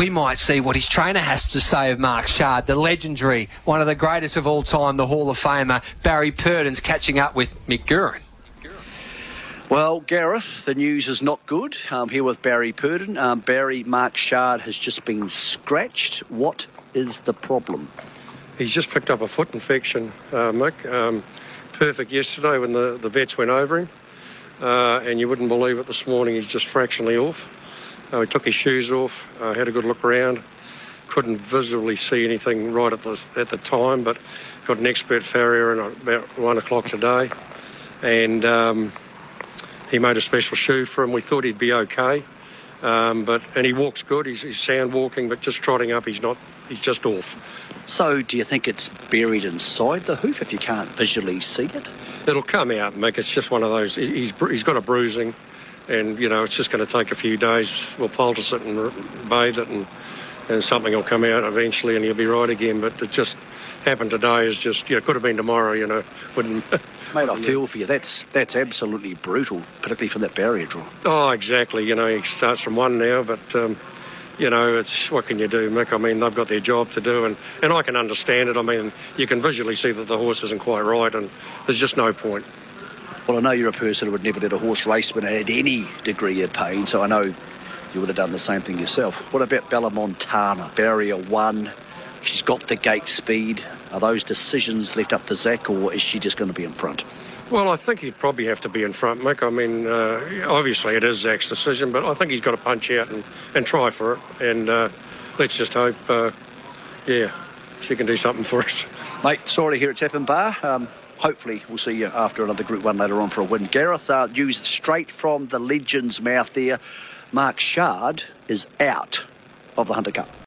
we might see what his trainer has to say of Mach Shard, the legendary, one of the greatest of all time, the Hall of Famer, Barry Purdon's catching up with Mick Guerin. Well, Gareth, the news is not good. I'm here with Barry Purdon. Um, Barry, Mach Shard has just been scratched. What is the problem? He's just picked up a foot infection, uh, Mick. Um, perfect yesterday when the, the vets went over him. Uh, and you wouldn't believe it this morning, he's just fractionally off. Uh, he took his shoes off, uh, had a good look around. Couldn't visibly see anything right at the, at the time, but got an expert farrier in about one o'clock today. And um, he made a special shoe for him. We thought he'd be okay. Um, but and he walks good. He's, he's sound walking, but just trotting up, he's not. He's just off. So, do you think it's buried inside the hoof if you can't visually see it? It'll come out, Mick. It's just one of those. He's he's got a bruising, and you know it's just going to take a few days. We'll poultice it and bathe it, and and something will come out eventually, and he'll be right again. But it just happened today. Is just you know could have been tomorrow. You know wouldn't. Mate, I feel for you. That's that's absolutely brutal, particularly from that barrier draw. Oh, exactly. You know, he starts from one now, but um, you know, it's what can you do, Mick? I mean, they've got their job to do, and, and I can understand it. I mean, you can visually see that the horse isn't quite right, and there's just no point. Well, I know you're a person who would never let a horse race when it had any degree of pain, so I know you would have done the same thing yourself. What about Belle of Montana? Barrier one, she's got the gate speed. Are those decisions left up to Zac, or is she just going to be in front? Well, I think he'd probably have to be in front, Mick. I mean, uh, obviously it is Zac's decision, but I think he's got to punch out and, and try for it. And uh, let's just hope, uh, yeah, she can do something for us. Mate, sorry to hear it's happened, Bar. Um, hopefully we'll see you after another Group 1 later on for a win. Gareth, uh, news straight from the legend's mouth there. Mach Shard is out of the Hunter Cup.